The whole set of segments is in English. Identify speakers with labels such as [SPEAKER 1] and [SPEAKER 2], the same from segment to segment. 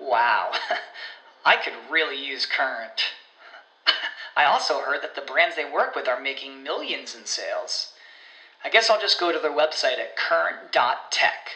[SPEAKER 1] Wow, I could really use Current. I also heard that the brands they work with are making millions in sales. I guess I'll just go to their website at current.tech.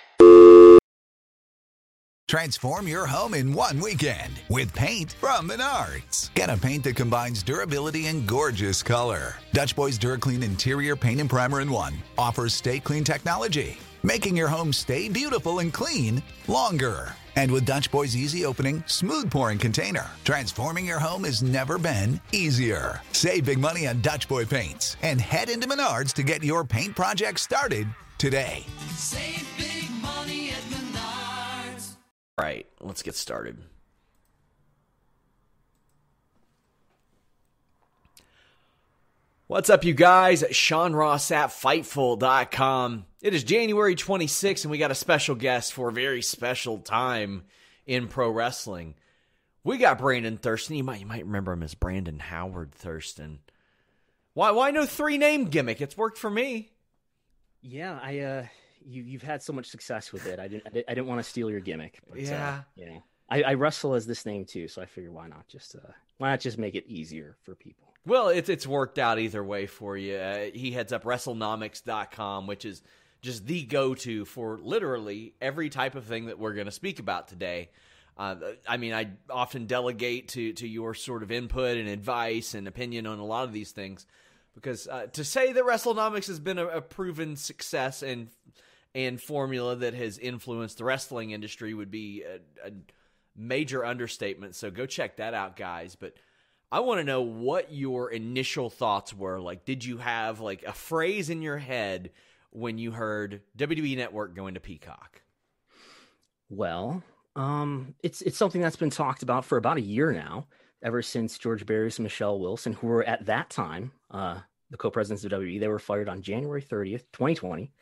[SPEAKER 2] Transform your home in one weekend with paint from Menards. Get a paint that combines durability and gorgeous color. Dutch Boys DuraClean Interior Paint and Primer in One offers stay clean technology, making your home stay beautiful and clean longer. And with Dutch Boy's easy opening, smooth pouring container, transforming your home has never been easier. Save big money on Dutch Boy paints and head into Menards to get your paint project started today.
[SPEAKER 3] Save big money at Menards.
[SPEAKER 4] All right, let's get started. What's up, you guys? Sean Ross at Fightful.com. It is January 26th, and we got a special guest for a very special time in pro wrestling. We got Brandon Thurston. You might you might remember him as Brandon Howard Thurston. Why why no three name gimmick? It's worked for me.
[SPEAKER 5] Yeah, I uh you you've had so much success with it. I didn't I, did, I didn't want to steal your gimmick. But,
[SPEAKER 4] Yeah.
[SPEAKER 5] uh, you know, I, I wrestle as this name too, so I figure why not just uh why not just make it easier for people.
[SPEAKER 4] Well, it's it's worked out either way for you. Uh, he heads up WrestleNomics.com, which is just the go to for literally every type of thing that we're going to speak about today. Uh, I mean, I often delegate to to your sort of input and advice and opinion on a lot of these things because uh, to say that WrestleNomics has been a, a proven success and and formula that has influenced the wrestling industry would be a, a major understatement. So go check that out, guys. But I want to know what your initial thoughts were. Like, did you have like a phrase in your head when you heard WWE Network going to Peacock?
[SPEAKER 5] Well, um, it's it's something that's been talked about for about a year now, ever since George Barrios and Michelle Wilson, who were at that time uh, the co-presidents of WWE, they were fired on January 30th, 2020,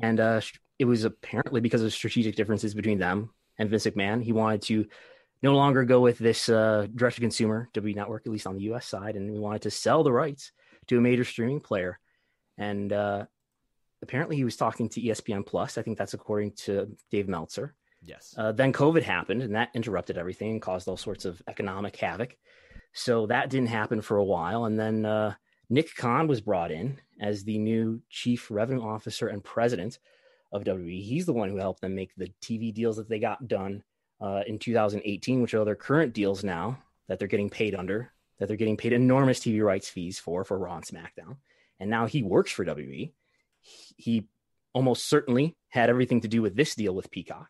[SPEAKER 5] and uh, it was apparently because of strategic differences between them and Vince McMahon. He wanted to no longer go with this uh, direct-to-consumer WWE Network, at least on the U.S. side, and we wanted to sell the rights to a major streaming player, and uh, apparently he was talking to ESPN Plus. I think that's according to Dave Meltzer.
[SPEAKER 4] Yes.
[SPEAKER 5] Uh, then COVID happened, and that interrupted everything and caused all sorts of economic havoc. So that didn't happen for a while. And then uh, Nick Khan was brought in as the new chief revenue officer and president of WWE. He's the one who helped them make the TV deals that they got done uh, in 2018, which are their current deals now that they're getting paid under, that they're getting paid enormous TV rights fees for for Raw and SmackDown. And now he works for WWE. He almost certainly had everything to do with this deal with Peacock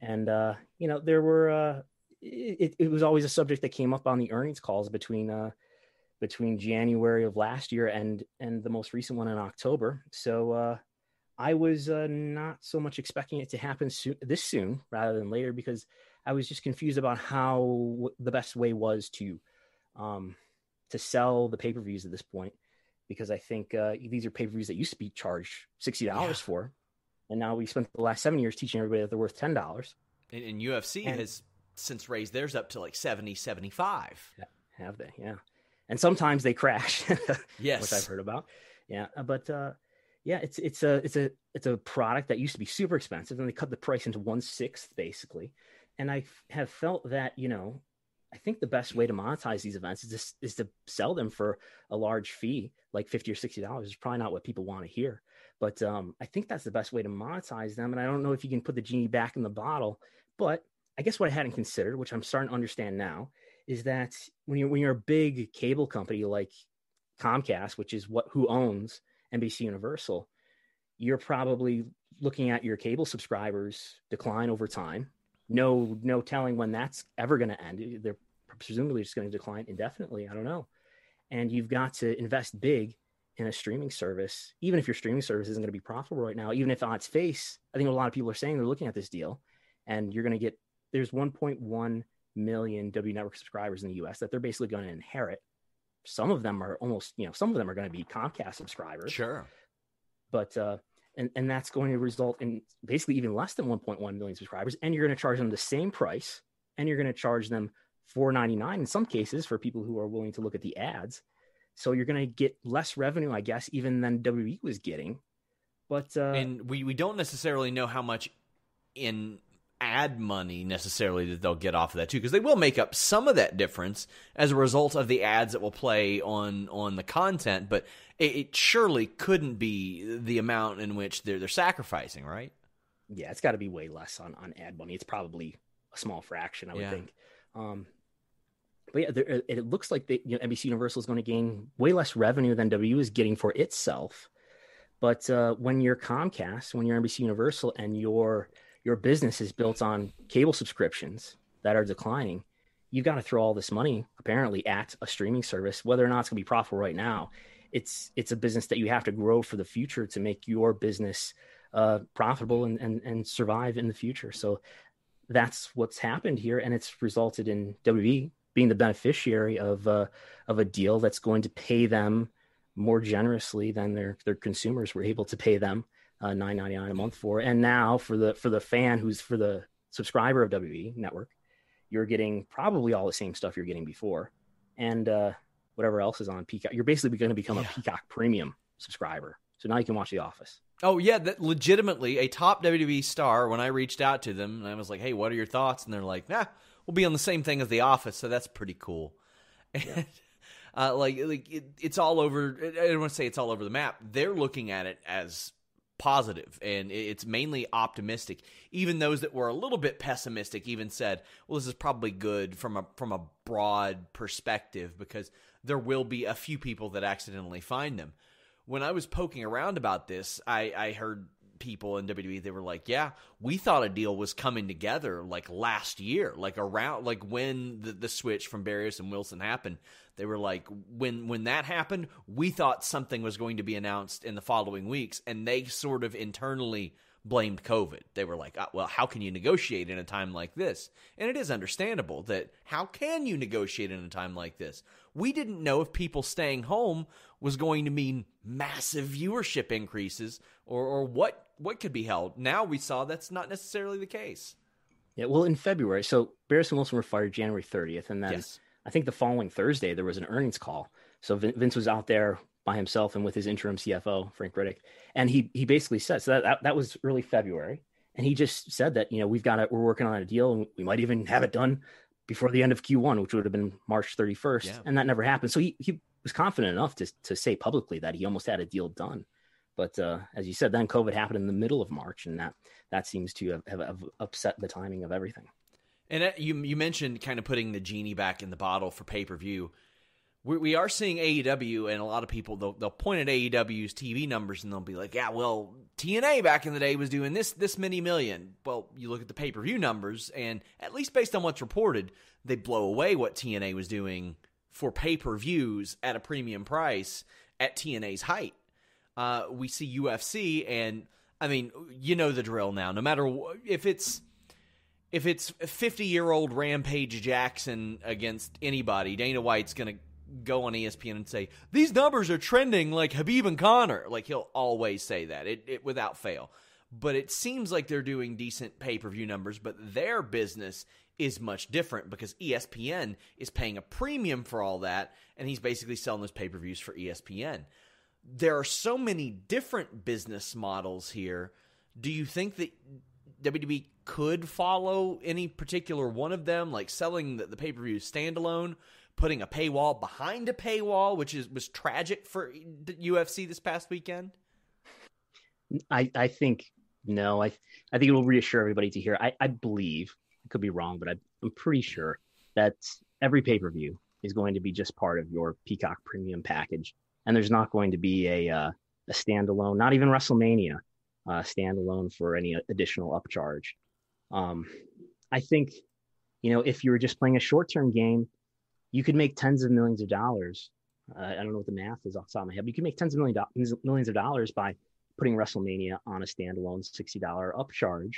[SPEAKER 5] and uh, you know there were uh, it, it was always a subject that came up on the earnings calls between uh, between January of last year and and the most recent one in October. So uh, I was uh, not so much expecting it to happen soon, this soon rather than later because I was just confused about how the best way was to um, to sell the pay per views at this point because I think uh, these are pay per views that used to be charged sixty dollars
[SPEAKER 4] Yeah.
[SPEAKER 5] for, and now we spent the last seven years teaching everybody that they're worth ten dollars.
[SPEAKER 4] And, and UFC
[SPEAKER 5] And-
[SPEAKER 4] has since raised theirs up to like 70, 75.
[SPEAKER 5] Have they? Yeah. And sometimes they crash,
[SPEAKER 4] Yes.
[SPEAKER 5] which I've heard about. Yeah, uh, but uh, yeah, it's it's a it's a it's a product that used to be super expensive, and they cut the price into one sixth basically. And I f- have felt that you know, I think the best way to monetize these events is is to sell them for a large fee, like fifty or sixty dollars. Is probably not what people want to hear, but um, I think that's the best way to monetize them. And I don't know if you can put the genie back in the bottle, but I guess what I hadn't considered, which I'm starting to understand now, is that when you're when you're a big cable company like Comcast, which is what who owns NBC Universal, you're probably looking at your cable subscribers decline over time. No, no telling when that's ever going to end. They're presumably just going to decline indefinitely. I don't know. And you've got to invest big in a streaming service, even if your streaming service isn't going to be profitable right now. Even if on its face, I think a lot of people are saying they're looking at this deal, and you're going to get there's 1.1 million W Network subscribers in the U.S. that they're basically going to inherit. Some of them are almost, you know, some of them are going to be Comcast subscribers.
[SPEAKER 4] Sure.
[SPEAKER 5] But uh, and and that's going to result in basically even less than 1.1 million subscribers, and you're going to charge them the same price, and you're going to charge them 4.99 in some cases for people who are willing to look at the ads. So you're going to get less revenue, I guess, even than WWE was getting. But uh,
[SPEAKER 4] and we, we don't necessarily know how much in ad money necessarily that they'll get off of that too because they will make up some of that difference as a result of the ads that will play on on the content but it, it surely couldn't be the amount in which they're they're sacrificing right
[SPEAKER 5] yeah, it's got to be way less on on ad money. It's probably a small fraction, I would
[SPEAKER 4] Yeah.
[SPEAKER 5] think. Um, but yeah, there, it, it looks like they, you know, NBC Universal is going to gain way less revenue than W is getting for itself. But uh, when you're Comcast, when you're NBC Universal, and your your business is built on cable subscriptions that are declining, you've got to throw all this money apparently at a streaming service, whether or not it's going to be profitable right now. It's it's a business that you have to grow for the future to make your business uh, profitable and, and and survive in the future. So that's what's happened here, and it's resulted in WWE being the beneficiary of uh, of a deal that's going to pay them more generously than their their consumers were able to pay them uh, nine ninety nine a month for. And now for the for the fan who's for the subscriber of WWE Network, you're getting probably all the same stuff you're getting before, and uh, whatever else is on Peacock. You're basically going to become
[SPEAKER 4] Yeah.
[SPEAKER 5] a Peacock Premium subscriber. So now you can watch The Office.
[SPEAKER 4] oh yeah that legitimately a top wwe star when i reached out to them and i was like hey what are your thoughts and they're like nah we'll be on the same thing as the office so that's pretty cool and uh, like like it, it's all over i don't want to say it's all over the map they're looking at it as positive and it's mainly optimistic. Even those that were a little bit pessimistic even said well this is probably good from a from a broad perspective because there will be a few people that accidentally find them. When I was poking around about this, I, I heard people in WWE they were like, "Yeah, we thought a deal was coming together like last year, like around like when the, the switch from Barrios and Wilson happened." They were like, "When when that happened, we thought something was going to be announced in the following weeks," and they sort of internally blamed COVID. They were like, "Ah, "Well, how can you negotiate in a time like this?" And it is understandable that how can you negotiate in a time like this? We didn't know if people staying home was going to mean massive viewership increases or, or what what could be held. Now we saw that's not necessarily the case.
[SPEAKER 5] Yeah, well, in February, so Barrios and Wilson were fired January 30th, and then
[SPEAKER 4] Yes.
[SPEAKER 5] I think the following Thursday there was an earnings call. So Vince was out there by himself and with his interim CFO Frank Riddick, and he he basically said so that that, that was early February, and he just said that you know we've got it, we're working on a deal, and we might even have it done before the end of Q1, which would have been March 31st,
[SPEAKER 4] Yeah.
[SPEAKER 5] and that never happened. So he he was confident enough to to say publicly that he almost had a deal done. But uh, as you said, then COVID happened in the middle of March, and that that seems to have, have, have upset the timing of everything.
[SPEAKER 4] And uh, you you mentioned kind of putting the genie back in the bottle for pay per view. We, we are seeing AEW, and a lot of people they'll, they'll point at AEW's TV numbers and they'll be like, "Yeah, well, TNA back in the day was doing this this many million. Well, you look at the pay per view numbers, and at least based on what's reported, they blow away what TNA was doing for pay per views at a premium price at TNA's height. Uh, we see UFC, and I mean, you know the drill now. No matter wh- if it's if it's 50 year old Rampage Jackson against anybody, Dana White's going to go on ESPN and say, These numbers are trending like Khabib and Conor. Like he'll always say that, it, it without fail. But it seems like they're doing decent pay per view numbers, but their business is much different because ESPN is paying a premium for all that, and he's basically selling those pay per views for ESPN. There are so many different business models here. Do you think that WWE could follow any particular one of them, like selling the, the pay per view standalone, putting a paywall behind a paywall, which is was tragic for the UFC this past weekend.
[SPEAKER 5] I, I think no. I I think it will reassure everybody to hear. I, I believe I could be wrong, but I, I'm pretty sure that every pay per view is going to be just part of your Peacock Premium package, and there's not going to be a uh, a standalone, not even WrestleMania, uh, standalone for any additional upcharge. Um, I think, you know, if you were just playing a short term game, you could make tens of millions of dollars. Uh, I don't know what the math is off the top of my head, but you can make tens of million do- millions of dollars by putting WrestleMania on a standalone $60 upcharge.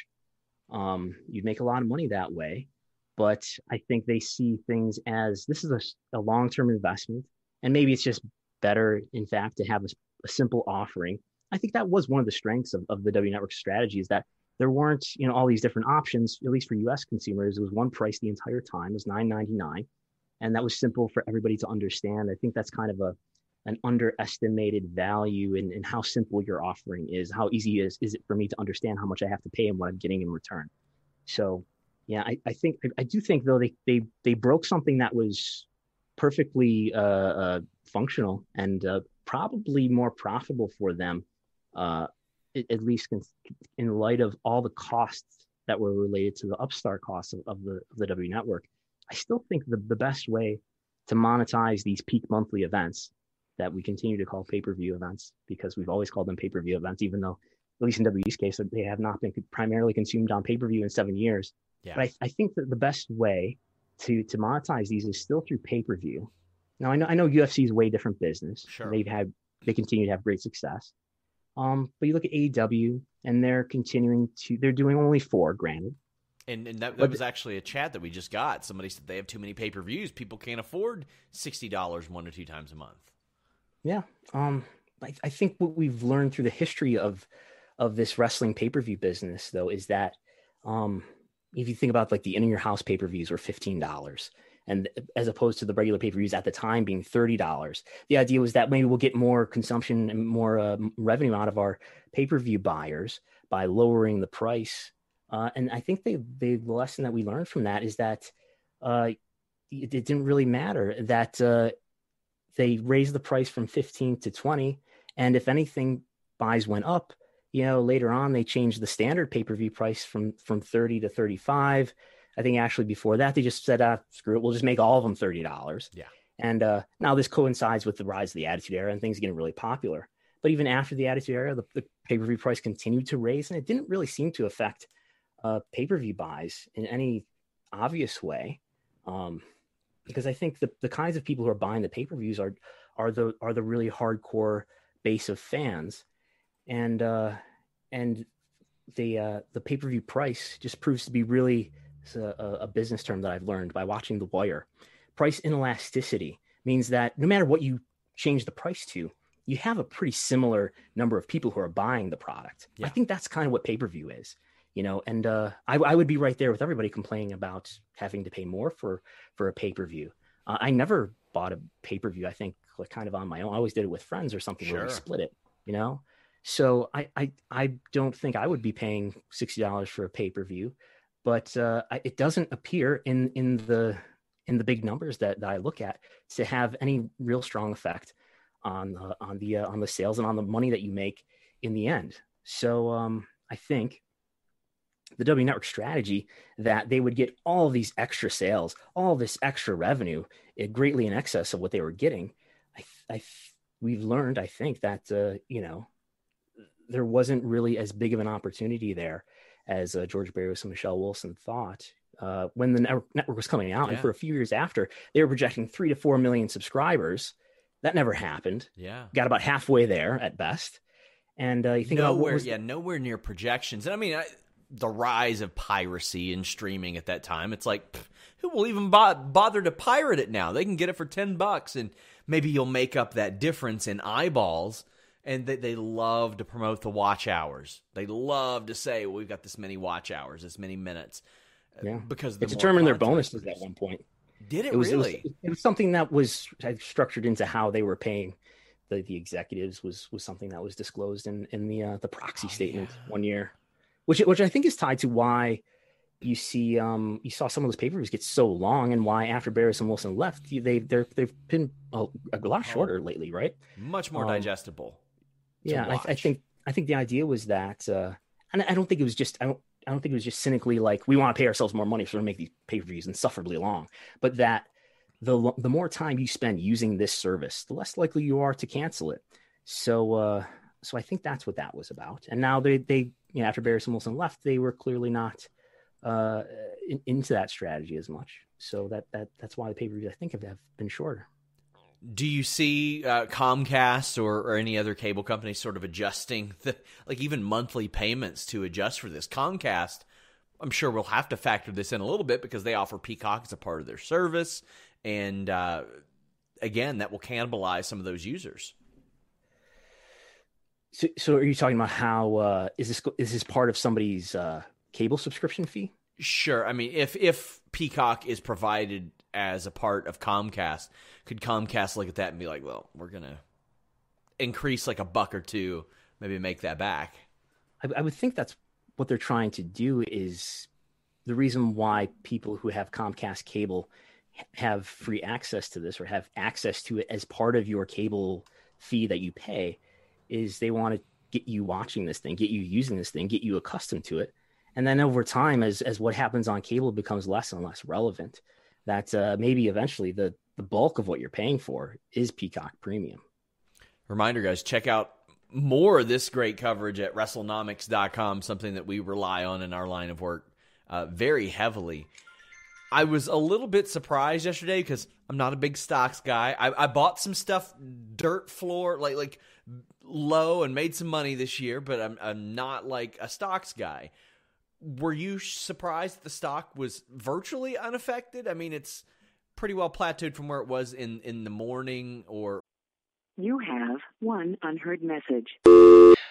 [SPEAKER 5] Um, you'd make a lot of money that way, but I think they see things as this is a, a long term investment, and maybe it's just better, in fact, to have a, a, simple offering. I think that was one of the strengths of, of the W Network strategy is that there weren't you know all these different options. At least for U.S. consumers, it was one price the entire time. It was nine ninety nine, and that was simple for everybody to understand. I think that's kind of a an underestimated value in, in how simple your offering is. How easy is is it for me to understand how much I have to pay and what I'm getting in return? So, yeah, I, I think I, do think though they they they broke something that was perfectly uh, uh, functional and uh, probably more profitable for them, uh, at least in light of all the costs that were related to the upstart costs of, of the of the W network. I still think the, the best way to monetize these peak monthly events that we continue to call pay-per-view events because we've always called them pay-per-view events, even though at least in WWE's case, they have not been primarily consumed on pay-per-view in seven years. Yeah. But I, I think that the best way to to monetize these is still through pay-per-view. Now I know I know UFC is way different business. Sure. They've had they continue to have great success. Um, but you look at AEW and they're continuing to they're doing only four, granted.
[SPEAKER 4] And, and that, that was actually a chat that we just got. Somebody said they have too many pay per views. People can't afford sixty dollars one or two times a month.
[SPEAKER 5] Yeah. Um, I, I think what we've learned through the history of of this wrestling pay per view business, though, is that um, if you think about like the in your house pay per views were fifteen dollars, and as opposed to the regular pay per views at the time being thirty dollars, the idea was that maybe we'll get more consumption and more uh, revenue out of our pay per view buyers by lowering the price. Uh, and I think they, they the lesson that we learned from that is that uh, it, it, didn't really matter that uh, they raised the price from 15 to 20 and if anything buys went up you know later on they changed the standard pay-per-view price from from 30 to 35 i think actually before that they just said ah, screw it we'll just make all of them $30
[SPEAKER 4] yeah.
[SPEAKER 5] And uh, now this coincides with the rise of the attitude era and things getting really popular. But even after the attitude era the, the pay-per-view price continued to raise and it didn't really seem to affect uh, pay-per-view buys in any obvious way um, because I think the, the kinds of people who are buying the pay per views are are the are the really hardcore base of fans, and uh, and the uh, the pay per view price just proves to be really a, a, business term that I've learned by watching The Wire. Price inelasticity means that no matter what you change the price to, you have a pretty similar number of people who are buying the product. Yeah. I think that's kind of what pay per view is you know and uh, I, I, would be right there with everybody complaining about having to pay more for for a pay-per-view. Uh, i never bought a pay-per-view i think like kind of on my own. I always did it with friends or something sure. where we split it you know? So I, I i don't think i would be paying $60 for a pay-per-view but uh, it doesn't appear in in the in the big numbers that, that i look at to have any real strong effect on uh, on the uh, on the sales and on the money that you make in the end. So um, i think the W Network strategy that they would get all these extra sales, all this extra revenue, it greatly in excess of what they were getting. I, I we've learned, I think, that uh, you know there wasn't really as big of an opportunity there as uh, George Barrios and Michelle Wilson thought uh, when the network was coming out. Yeah. And for a few years after, they were projecting three to four million subscribers. That never happened.
[SPEAKER 4] Yeah,
[SPEAKER 5] got about halfway there at best. And uh, you think
[SPEAKER 4] nowhere,
[SPEAKER 5] was,
[SPEAKER 4] yeah, nowhere near projections. And I mean, I, the rise of piracy and streaming at that time. It's like, pff, who will even bo- bother to pirate it now? They can get it for 10 bucks and maybe you'll make up that difference in eyeballs. And they, they love to promote the watch hours. They love to say, well, we've got this many watch hours, this many minutes.
[SPEAKER 5] Uh, yeah. Because the it determined their bonuses at one point.
[SPEAKER 4] Did it,
[SPEAKER 5] it was,
[SPEAKER 4] really?
[SPEAKER 5] It was, it was something that was structured into how they were paying the, the executives was was something that was disclosed in in the uh, the proxy oh, statement yeah. one year which which I think is tied to why you see um you saw some of those pay per views get so long and why after Barrios and Wilson left they they're they've been a, a lot oh. shorter lately, right?
[SPEAKER 4] Much more um, digestible.
[SPEAKER 5] Yeah, I, I, think I think the idea was that, uh, and I don't think it was just I don't I don't think it was just cynically like we want to pay ourselves more money so we make these pay per views insufferably long, but that the the more time you spend using this service, the less likely you are to cancel it. So uh, so I think that's what that was about. And now they they you know after Barrios and Wilson left, they were clearly not uh, in, into that strategy as much. So that that that's why the pay per views I think have, have been shorter.
[SPEAKER 4] Do you see uh, Comcast or, or any other cable company sort of adjusting the like even monthly payments to adjust for this? Comcast I'm sure we'll have to factor this in a little bit because they offer Peacock as a part of their service, and uh, again, that will cannibalize some of those users.
[SPEAKER 5] So, so are you talking about how uh, is this is this part of somebody's uh, cable subscription fee?
[SPEAKER 4] Sure. I mean, if if Peacock is provided as a part of Comcast, could Comcast look at that and be like, "Well, we're gonna increase like a buck or two, maybe make that back"?
[SPEAKER 5] I, I would think that's what they're trying to do. Is the reason why people who have Comcast cable have free access to this or have access to it as part of your cable fee that you pay is they want to get you watching this thing, get you using this thing, get you accustomed to it. And then over time, as as what happens on cable becomes less and less relevant, that uh, maybe eventually the the bulk of what you're paying for is Peacock Premium.
[SPEAKER 4] Reminder, guys, check out more of this great coverage at WrestleNomics.com, something that we rely on in our line of work uh, very heavily. I was a little bit surprised yesterday because I'm not a big stocks guy. I, I bought some stuff dirt floor, like like low, and made some money this year, but I'm I'm not like a stocks guy were you surprised that the stock was virtually unaffected? I mean, it's pretty well plateaued from where it was in in the morning or
[SPEAKER 6] You have one unheard message.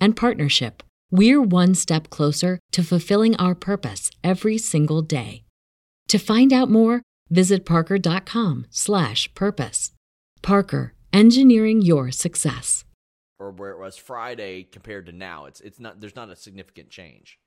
[SPEAKER 7] and partnership, we're one step closer to fulfilling our purpose every single day. To find out more, visit parker.com/purpose. Parker, engineering your success.
[SPEAKER 4] or where it was Friday compared to now. It's it's not there's not a significant change.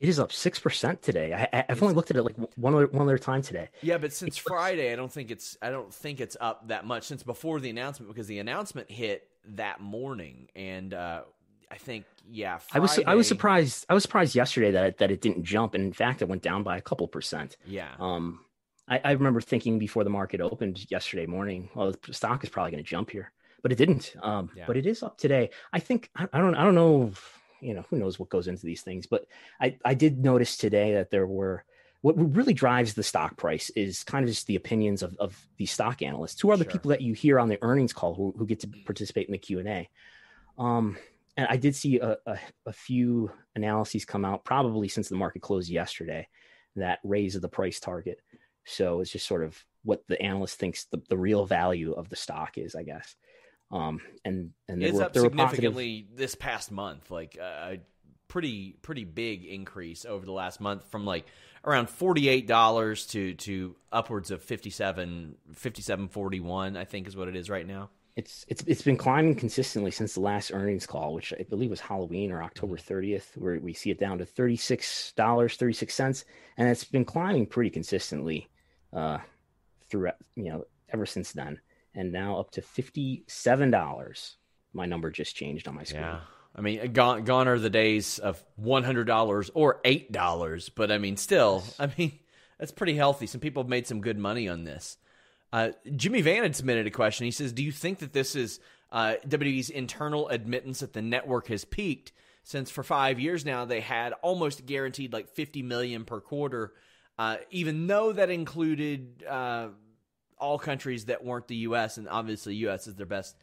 [SPEAKER 5] It is up six percent today. I, I, I've only looked at it like one other one other time today.
[SPEAKER 4] Yeah, but since Friday, I don't think it's I don't think it's up that much since before the announcement because the announcement hit that morning, and uh, I think yeah,
[SPEAKER 5] I was I was surprised. I was surprised yesterday that it, that it didn't jump, and in fact, it went down by a couple percent.
[SPEAKER 4] Yeah,
[SPEAKER 5] Um, I, I remember thinking before the market opened yesterday morning, well, the stock is probably going to jump here, but it didn't. Um,
[SPEAKER 4] Yeah.
[SPEAKER 5] but it is up today. I think I, I don't I don't know, if, you know, who knows what goes into these things, but I I did notice today that there were. What really drives the stock price is kind of just the opinions of, of these stock analysts, who are the
[SPEAKER 4] Sure.
[SPEAKER 5] people that you hear on the earnings call who, who get to participate in the Q and A. Um, and I did see a, a, a few analyses come out probably since the market closed yesterday that raise the price target. So it's just sort of what the analyst thinks the, the real value of the stock is, I guess. Um, and and there
[SPEAKER 4] it's
[SPEAKER 5] were,
[SPEAKER 4] up
[SPEAKER 5] were positive-
[SPEAKER 4] significantly this past month, like uh, a pretty pretty big increase over the last month from like around forty eight dollars to to upwards of 57 57.41 I think is what it is right now.
[SPEAKER 5] It's it's it's been climbing consistently since the last earnings call, which I believe was Halloween or October
[SPEAKER 4] Mm-hmm.
[SPEAKER 5] 30th, where we see it down to thirty six dollars thirty six cents, and it's been climbing pretty consistently uh, throughout you know ever since then, and now up to fifty seven dollars. My number just changed on my screen.
[SPEAKER 4] Yeah. I mean, gone gone are the days of one hundred dollars or eight dollars, but I mean, still, I mean, that's pretty healthy. Some people have made some good money on this. Uh, Jimmy Van had submitted a question. He says, "Do you think that this is uh, WWE's internal admittance that the network has peaked? Since for five years now they had almost guaranteed like fifty million per quarter, uh, even though that included uh, all countries that weren't the U.S. and obviously U.S. is their best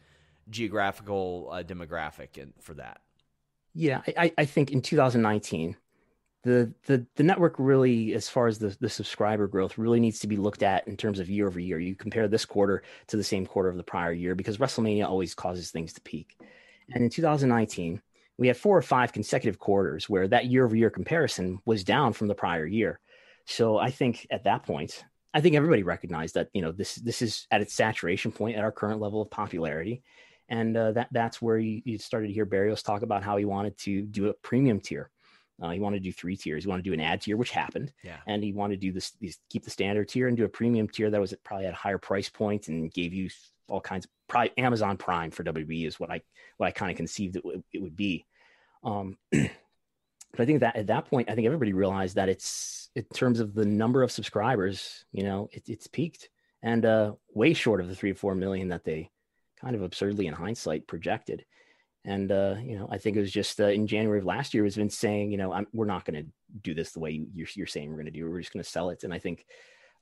[SPEAKER 4] geographical uh, demographic and for that.
[SPEAKER 5] Yeah, I- I think in 2019, the, the the network really, as far as the, the subscriber growth, really needs to be looked at in terms of year over year. You compare this quarter to the same quarter of the prior year because WrestleMania always causes things to peak. And in 2019, we had four or five consecutive quarters where that year over year comparison was down from the prior year. So I think at that point, I think everybody recognized that you know this this is at its saturation point at our current level of popularity, and uh, that that's where you, you started to hear barrios talk about how he wanted to do a premium tier. Uh, he wanted to do three tiers. He wanted to do an ad tier, which happened,
[SPEAKER 4] Yeah.
[SPEAKER 5] and he wanted to do this, these, keep the standard tier and do a premium tier that was at probably at a higher price point and gave you all kinds of probably Amazon Prime for WWE is what I what I kind of conceived it, would- it would be. Um, but I think that at that point, I think everybody realized that it's in terms of the number of subscribers, you know, it, it's peaked and uh, way short of the three to four million that they kind of absurdly in hindsight projected. And uh, you know, I think it was just uh, in January of last year, was Vince saying, you know, I'm, we're not going to do this the way you, you're, you're saying we're going to do. it. We're just going to sell it. And I think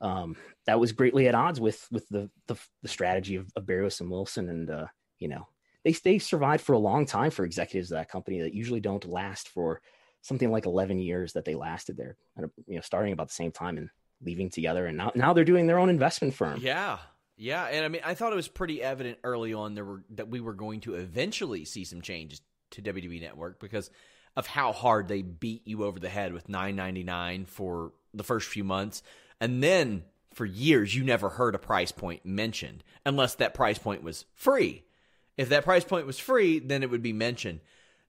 [SPEAKER 5] um, that was greatly at odds with with the the, the strategy of, of Barrios and Wilson. And uh, you know, they they survived for a long time for executives of that company that usually don't last for something like 11 years that they lasted there. You know, starting about the same time and leaving together. And now now they're doing their own investment firm.
[SPEAKER 4] Yeah. Yeah, and I mean, I thought it was pretty evident early on there were that we were going to eventually see some changes to WWE Network because of how hard they beat you over the head with nine ninety nine for the first few months, and then for years you never heard a price point mentioned unless that price point was free. If that price point was free, then it would be mentioned.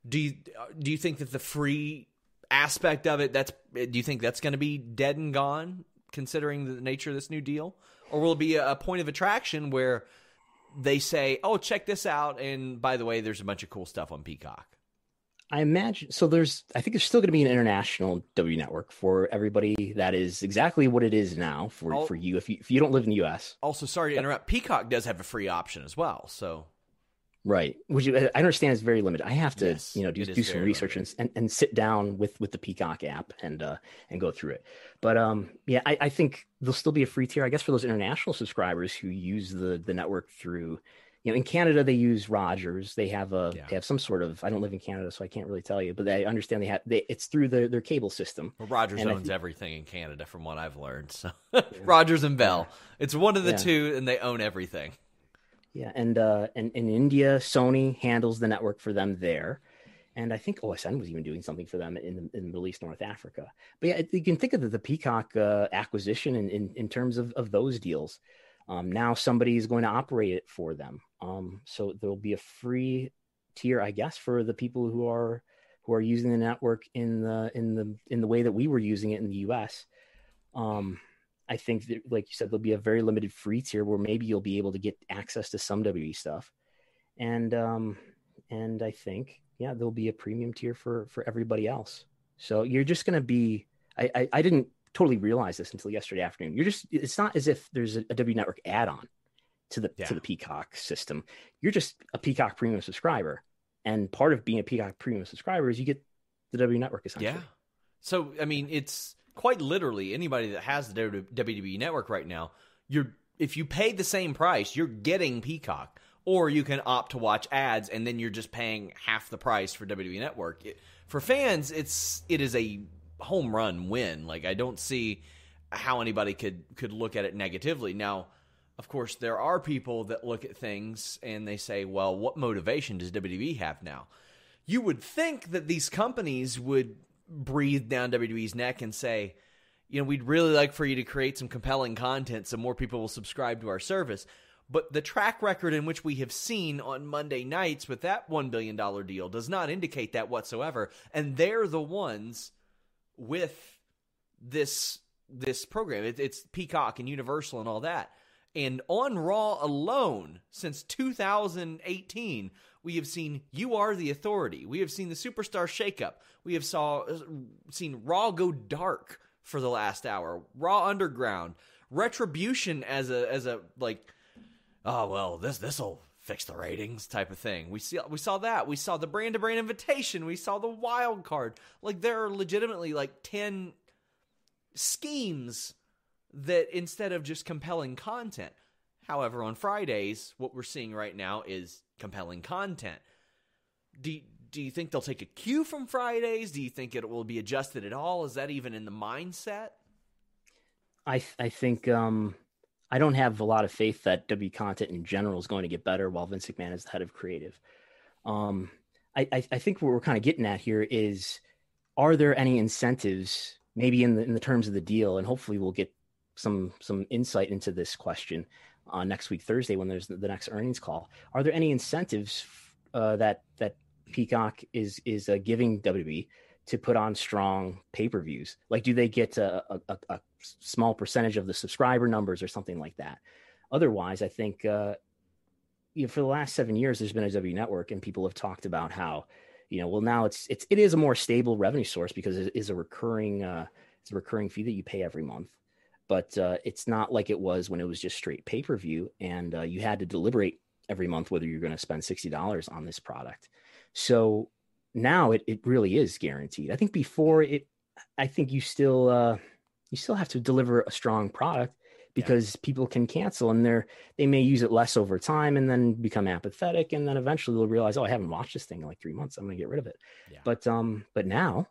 [SPEAKER 4] Do you do you think that the free aspect of it that's do you think that's going to be dead and gone considering the nature of this new deal or will it be a, a point of attraction where they say oh check this out and by the way there's a bunch of cool stuff on peacock
[SPEAKER 5] I imagine so. There's, I think there's still going to be an international W network for everybody. That is exactly what it is now for
[SPEAKER 4] Oh.
[SPEAKER 5] for you. If you if you don't live in the U.S.,
[SPEAKER 4] also sorry to interrupt peacock does have a free option as well so
[SPEAKER 5] right? Which I understand is very limited. I have to,
[SPEAKER 4] Yes,
[SPEAKER 5] you know, do, do some research and, and and sit down with with the Peacock app and uh and go through it. But um, yeah, I, I think there'll still be a free tier, I guess, for those international subscribers who use the the network through. You know, in Canada they use Rogers. They have a
[SPEAKER 4] Yeah.
[SPEAKER 5] they have some sort of. I don't live in Canada, so I can't really tell you. But I understand they have. They, it's through their their cable system.
[SPEAKER 4] well, rogers
[SPEAKER 5] And
[SPEAKER 4] owns
[SPEAKER 5] think-
[SPEAKER 4] everything in canada from what i've learned so rogers and bell it's one of the
[SPEAKER 5] Yeah.
[SPEAKER 4] two and they own everything
[SPEAKER 5] Yeah, and uh, and in India, Sony handles the network for them there, and I think OSN was even doing something for them in the, in Middle East, North Africa. But yeah, you can think of the, the Peacock uh, acquisition in, in in terms of of those deals. Um, now somebody is going to operate it for them, um, so there will be a free tier, I guess, for the people who are who are using the network in the in the in the way that we were using it in the U.S. Um, I think that, like you said, there'll be a very limited free tier where maybe you'll be able to get access to some WWE stuff, and um, and I think yeah, there'll be a premium tier for for everybody else. So you're just gonna be. I I, I didn't totally realize this until yesterday afternoon. You're just. It's not as if there's a, a W Network add-on to the
[SPEAKER 4] Yeah.
[SPEAKER 5] to the Peacock system. You're just a Peacock Premium subscriber, and part of being a Peacock Premium subscriber is you get the W Network essentially.
[SPEAKER 4] Yeah. So I mean, it's quite literally anybody that has the WWE network right now. You're if you pay the same price, you're getting Peacock, or you can opt to watch ads, and then you're just paying half the price for WWE Network. It, for fans, it's it is a home run win. Like I don't see how anybody could could look at it negatively. Now, of course, there are people that look at things and they say, "Well, what motivation does WWE have now?" you would think that these companies would breathe down WWE's neck and say, you know, we'd really like for you to create some compelling content so more people will subscribe to our service. But the track record in which we have seen on Monday nights with that $1 billion deal does not indicate that whatsoever. And they're the ones with this this program. It, it's Peacock and Universal and all that. And on Raw alone, since 2018, we have seen "You Are the Authority." We have seen the Superstar Shakeup. We have saw uh, seen Raw go dark for the last hour. Raw Underground, Retribution as a as a like, oh well, this this'll fix the ratings type of thing. We see we saw that. We saw the brand to brand invitation. We saw the wild card. Like there are legitimately like ten schemes that instead of just compelling content. However, on Fridays, what we're seeing right now is compelling content. Do do you think they'll take a cue from Fridays? Do you think it will be adjusted at all? Is that even in the mindset?
[SPEAKER 5] I I think um I don't have a lot of faith that W content in general is going to get better while Vince McMahon is the head of creative. Um, I, I I think what we're kind of getting at here is, are there any incentives maybe in the in the terms of the deal, and hopefully we'll get some some insight into this question on next week Thursday when there's the, next earnings call. Are there any incentives uh, that that Peacock is is uh, giving WWE to put on strong pay per views? Like, do they get a, a, a, small percentage of the subscriber numbers or something like that? Otherwise, I think uh, you know, for the last seven years, there's been a W network, and people have talked about how you know, well, now it's it's it is a more stable revenue source because it is a recurring uh, it's a recurring fee that you pay every month. But uh, it's not like it was when it was just straight pay per view, and uh, you had to deliberate every month whether you're going to spend sixty dollars on this product. So now it it really is guaranteed. I think before it, I think you still uh, you still have to deliver a strong product because yeah. people can cancel and they're they may use it less over time and then become apathetic and then eventually they'll realize oh i haven't watched this thing in like three months i'm gonna get rid of it yeah. but um but now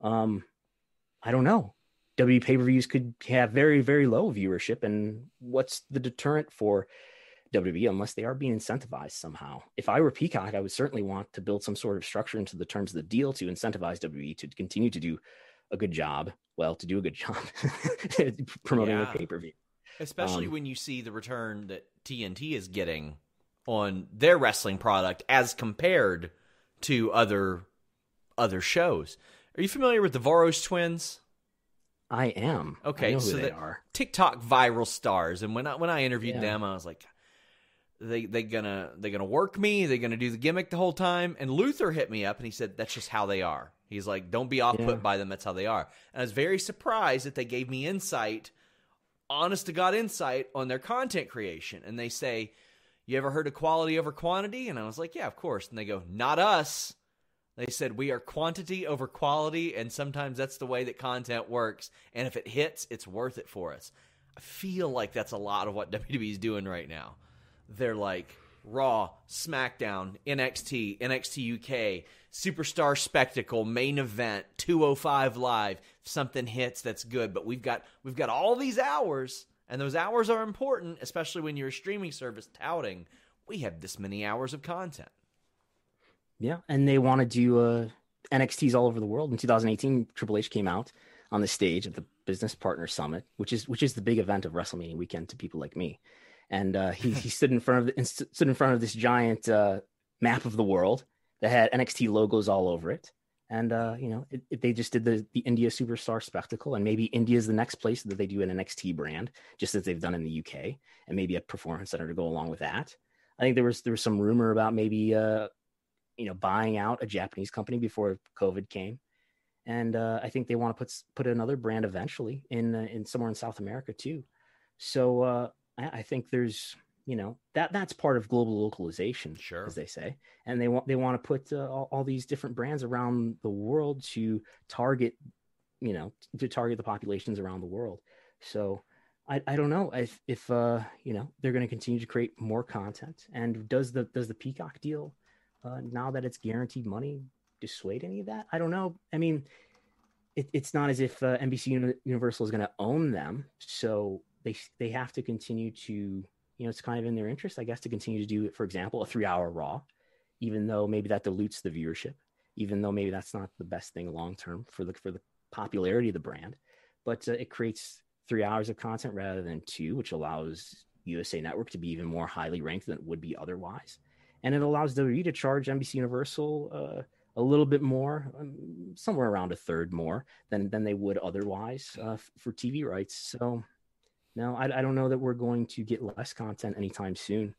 [SPEAKER 5] um i don't know w pay-per-views could have very very low viewership and what's the deterrent for WWE unless they are being incentivized somehow. If I were Peacock, I would certainly want to build some sort of structure into the terms of the deal to incentivize WWE to continue to do a good job. Well, to do a good job promoting yeah. the pay per view.
[SPEAKER 4] Especially um, when you see the return that TNT is getting on their wrestling product as compared to other other shows. Are you familiar with the Voros twins?
[SPEAKER 5] I am.
[SPEAKER 4] Okay,
[SPEAKER 5] I
[SPEAKER 4] so they are TikTok viral stars, and when I when I interviewed yeah. them, I was like, they they gonna they gonna work me? They gonna do the gimmick the whole time? And Luther hit me up and he said that's just how they are. He's like, don't be off put yeah. by them. That's how they are. And I was very surprised that they gave me insight honest to God insight on their content creation. And they say, You ever heard of quality over quantity? And I was like, Yeah, of course. And they go, Not us. They said, We are quantity over quality. And sometimes that's the way that content works. And if it hits, it's worth it for us. I feel like that's a lot of what WWE is doing right now. They're like, Raw, SmackDown, NXT, NXT UK, Superstar Spectacle, main event, 205 live. If something hits, that's good. But we've got we've got all these hours, and those hours are important, especially when you're a streaming service touting. We have this many hours of content.
[SPEAKER 5] Yeah, and they want to do uh, NXTs all over the world. In 2018, Triple H came out on the stage at the Business Partner Summit, which is which is the big event of WrestleMania weekend to people like me and uh, he he stood in front of the, stood in front of this giant uh, map of the world that had NXT logos all over it. And uh, you know, it, it, they just did the the India Superstar Spectacle, and maybe India is the next place that they do an NXT brand, just as they've done in the UK, and maybe a performance center to go along with that. I think there was there was some rumor about maybe uh, you know buying out a Japanese company before COVID came, and uh, I think they want to put put another brand eventually in uh, in somewhere in South America too. So uh, I think there's you know that that's part of global localization,
[SPEAKER 4] sure,
[SPEAKER 5] as they say, and they want they want to put uh, all, all, these different brands around the world to target, you know, to target the populations around the world. So I, I don't know if if uh, you know they're going to continue to create more content, and does the does the Peacock deal uh, now that it's guaranteed money dissuade any of that? I don't know. I mean, it, it's not as if uh, NBC Universal is going to own them, so they they have to continue to you know it's kind of in their interest i guess to continue to do for example a three hour raw even though maybe that dilutes the viewership even though maybe that's not the best thing long term for the for the popularity of the brand but uh, it creates three hours of content rather than two which allows usa network to be even more highly ranked than it would be otherwise and it allows WWE to charge NBC Universal uh, a little bit more, um, somewhere around a third more than than they would otherwise uh, for TV rights. So no, I, I, don't know that we're going to get less content anytime soon,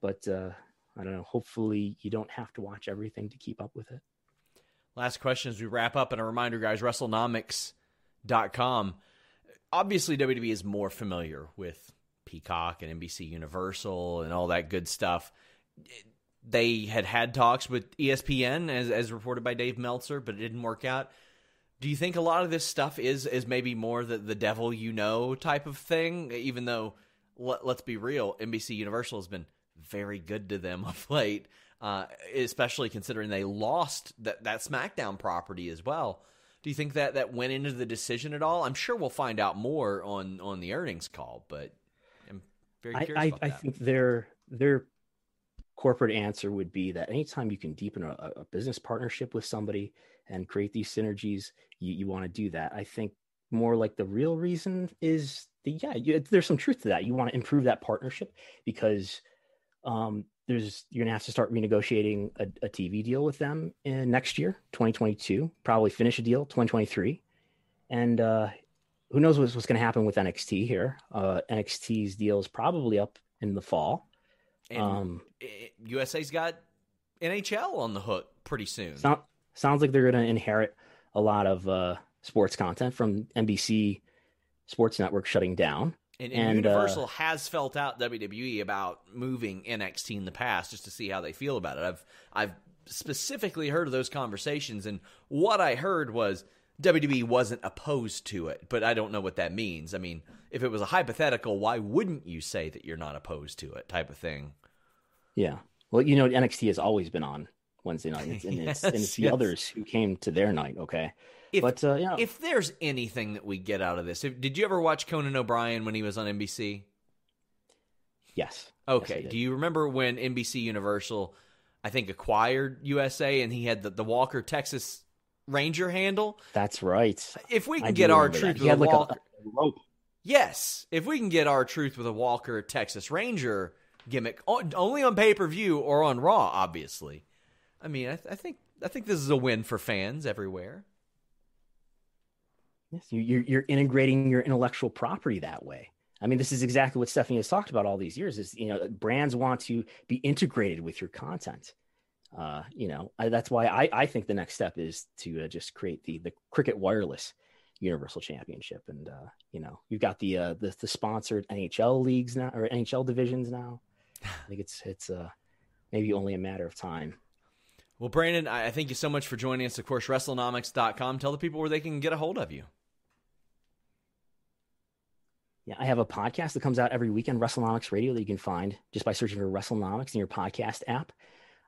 [SPEAKER 5] but uh, I don't know. Hopefully, you don't have to watch everything to keep up with it.
[SPEAKER 4] Last question as we wrap up, and a reminder, guys WrestleNomics.com. Obviously, WWE is more familiar with Peacock and NBC Universal and all that good stuff. They had had talks with ESPN, as, as reported by Dave Meltzer, but it didn't work out. Do you think a lot of this stuff is is maybe more the the devil you know type of thing? Even though let, us be real NBC Universal has been very good to them of late uh, especially considering they lost that that SmackDown property as well. Do you think that that went into the decision at all? I'm sure we'll find out more on on the earnings call but I'm very curious
[SPEAKER 5] I,
[SPEAKER 4] I,
[SPEAKER 5] I think their their corporate answer would be that anytime you can deepen a, a business partnership with somebody and create these synergies, you, you want to do that. I think more like the real reason is the yeah, you, there's some truth to that. You want to improve that partnership because um, there's you're gonna have to start renegotiating a, a TV deal with them in next year, 2022. Probably finish a deal 2023, and uh, who knows what's, what's going to happen with NXT here? Uh, NXT's deal is probably up in the fall.
[SPEAKER 4] And
[SPEAKER 5] Um,
[SPEAKER 4] eh, USA's got NHL on the hook pretty soon.
[SPEAKER 5] Sound, sounds like they're going to inherit a lot of uh, sports content from NBC Sports Network shutting down.
[SPEAKER 4] And, and
[SPEAKER 5] And, uh,
[SPEAKER 4] Universal has felt out WWE about moving NXT in the past just to see how they feel about it. I've I've specifically heard of those conversations, and what I heard was WWE wasn't opposed to it, but I don't know what that means. I mean, if it was a hypothetical, why wouldn't you say that you're not opposed to it, type of thing?
[SPEAKER 5] Yeah. Well, you know, NXT has always been on Wednesday night, and it's, and it's, and it's the
[SPEAKER 4] yes.
[SPEAKER 5] others who came to their night. Okay.
[SPEAKER 4] If,
[SPEAKER 5] but uh, yeah,
[SPEAKER 4] if there's anything that we get out of this, if, did you ever watch Conan O'Brien when he was on NBC?
[SPEAKER 5] yes.
[SPEAKER 4] Okay.
[SPEAKER 5] Yes,
[SPEAKER 4] Do you remember when NBC Universal, I think, acquired USA and he had the, the Walker Texas Ranger handle?
[SPEAKER 5] That's right.
[SPEAKER 4] If we can
[SPEAKER 5] do
[SPEAKER 4] get our
[SPEAKER 5] that.
[SPEAKER 4] truth with a
[SPEAKER 5] like
[SPEAKER 4] Walker,
[SPEAKER 5] a rope.
[SPEAKER 4] yes, if we can get R-Truth with a Walker Texas Ranger gimmick, only on pay per view or on Raw, obviously. I mean, I, th- I think I think this is a win for fans everywhere.
[SPEAKER 5] Yes, you, you're you're integrating your intellectual property that way. I mean, this is exactly what Stephanie has talked about all these years. Is you know, brands want to be integrated with your content. Uh, you know, I, that's why I, I think the next step is to uh, just create the the Cricket Wireless Universal Championship, and uh, you know, you've got the uh, the, the sponsored NHL leagues now or NHL divisions now. I think it's it's uh maybe only a matter of time.
[SPEAKER 4] Well, Brandon, I I thank you so much for joining us. Of course, WrestleNomics.com. Tell the people where they can get a hold of you.
[SPEAKER 5] Yeah, I have a podcast that comes out every weekend, WrestleNomics Radio, that you can find just by searching for WrestleNomics in your podcast app.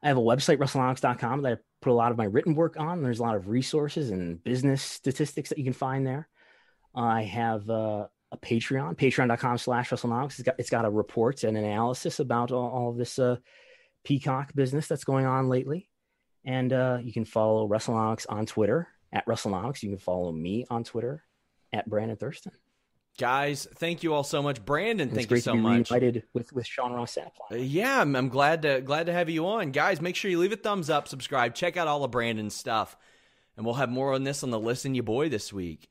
[SPEAKER 5] I have a website, WrestleNomics.com, that I put a lot of my written work on. There's a lot of resources and business statistics that you can find there. I have uh, a Patreon, patreon.com slash WrestleNomics. It's got, it's got a report and analysis about all, all this uh, Peacock business that's going on lately. And uh, you can follow WrestleNomics on Twitter at WrestleNomics. You can follow me on Twitter at Brandon Thurston.
[SPEAKER 4] Guys, thank you all so much. Brandon,
[SPEAKER 5] And
[SPEAKER 4] thank you so
[SPEAKER 5] to be
[SPEAKER 4] much.
[SPEAKER 5] reunited with with Sean Ross Sapp.
[SPEAKER 4] Uh, Yeah, I'm, I'm glad to glad to have you on, guys. Make sure you leave a thumbs up, subscribe, check out all of Brandon's stuff, and we'll have more on this on the Listen You Boy this week.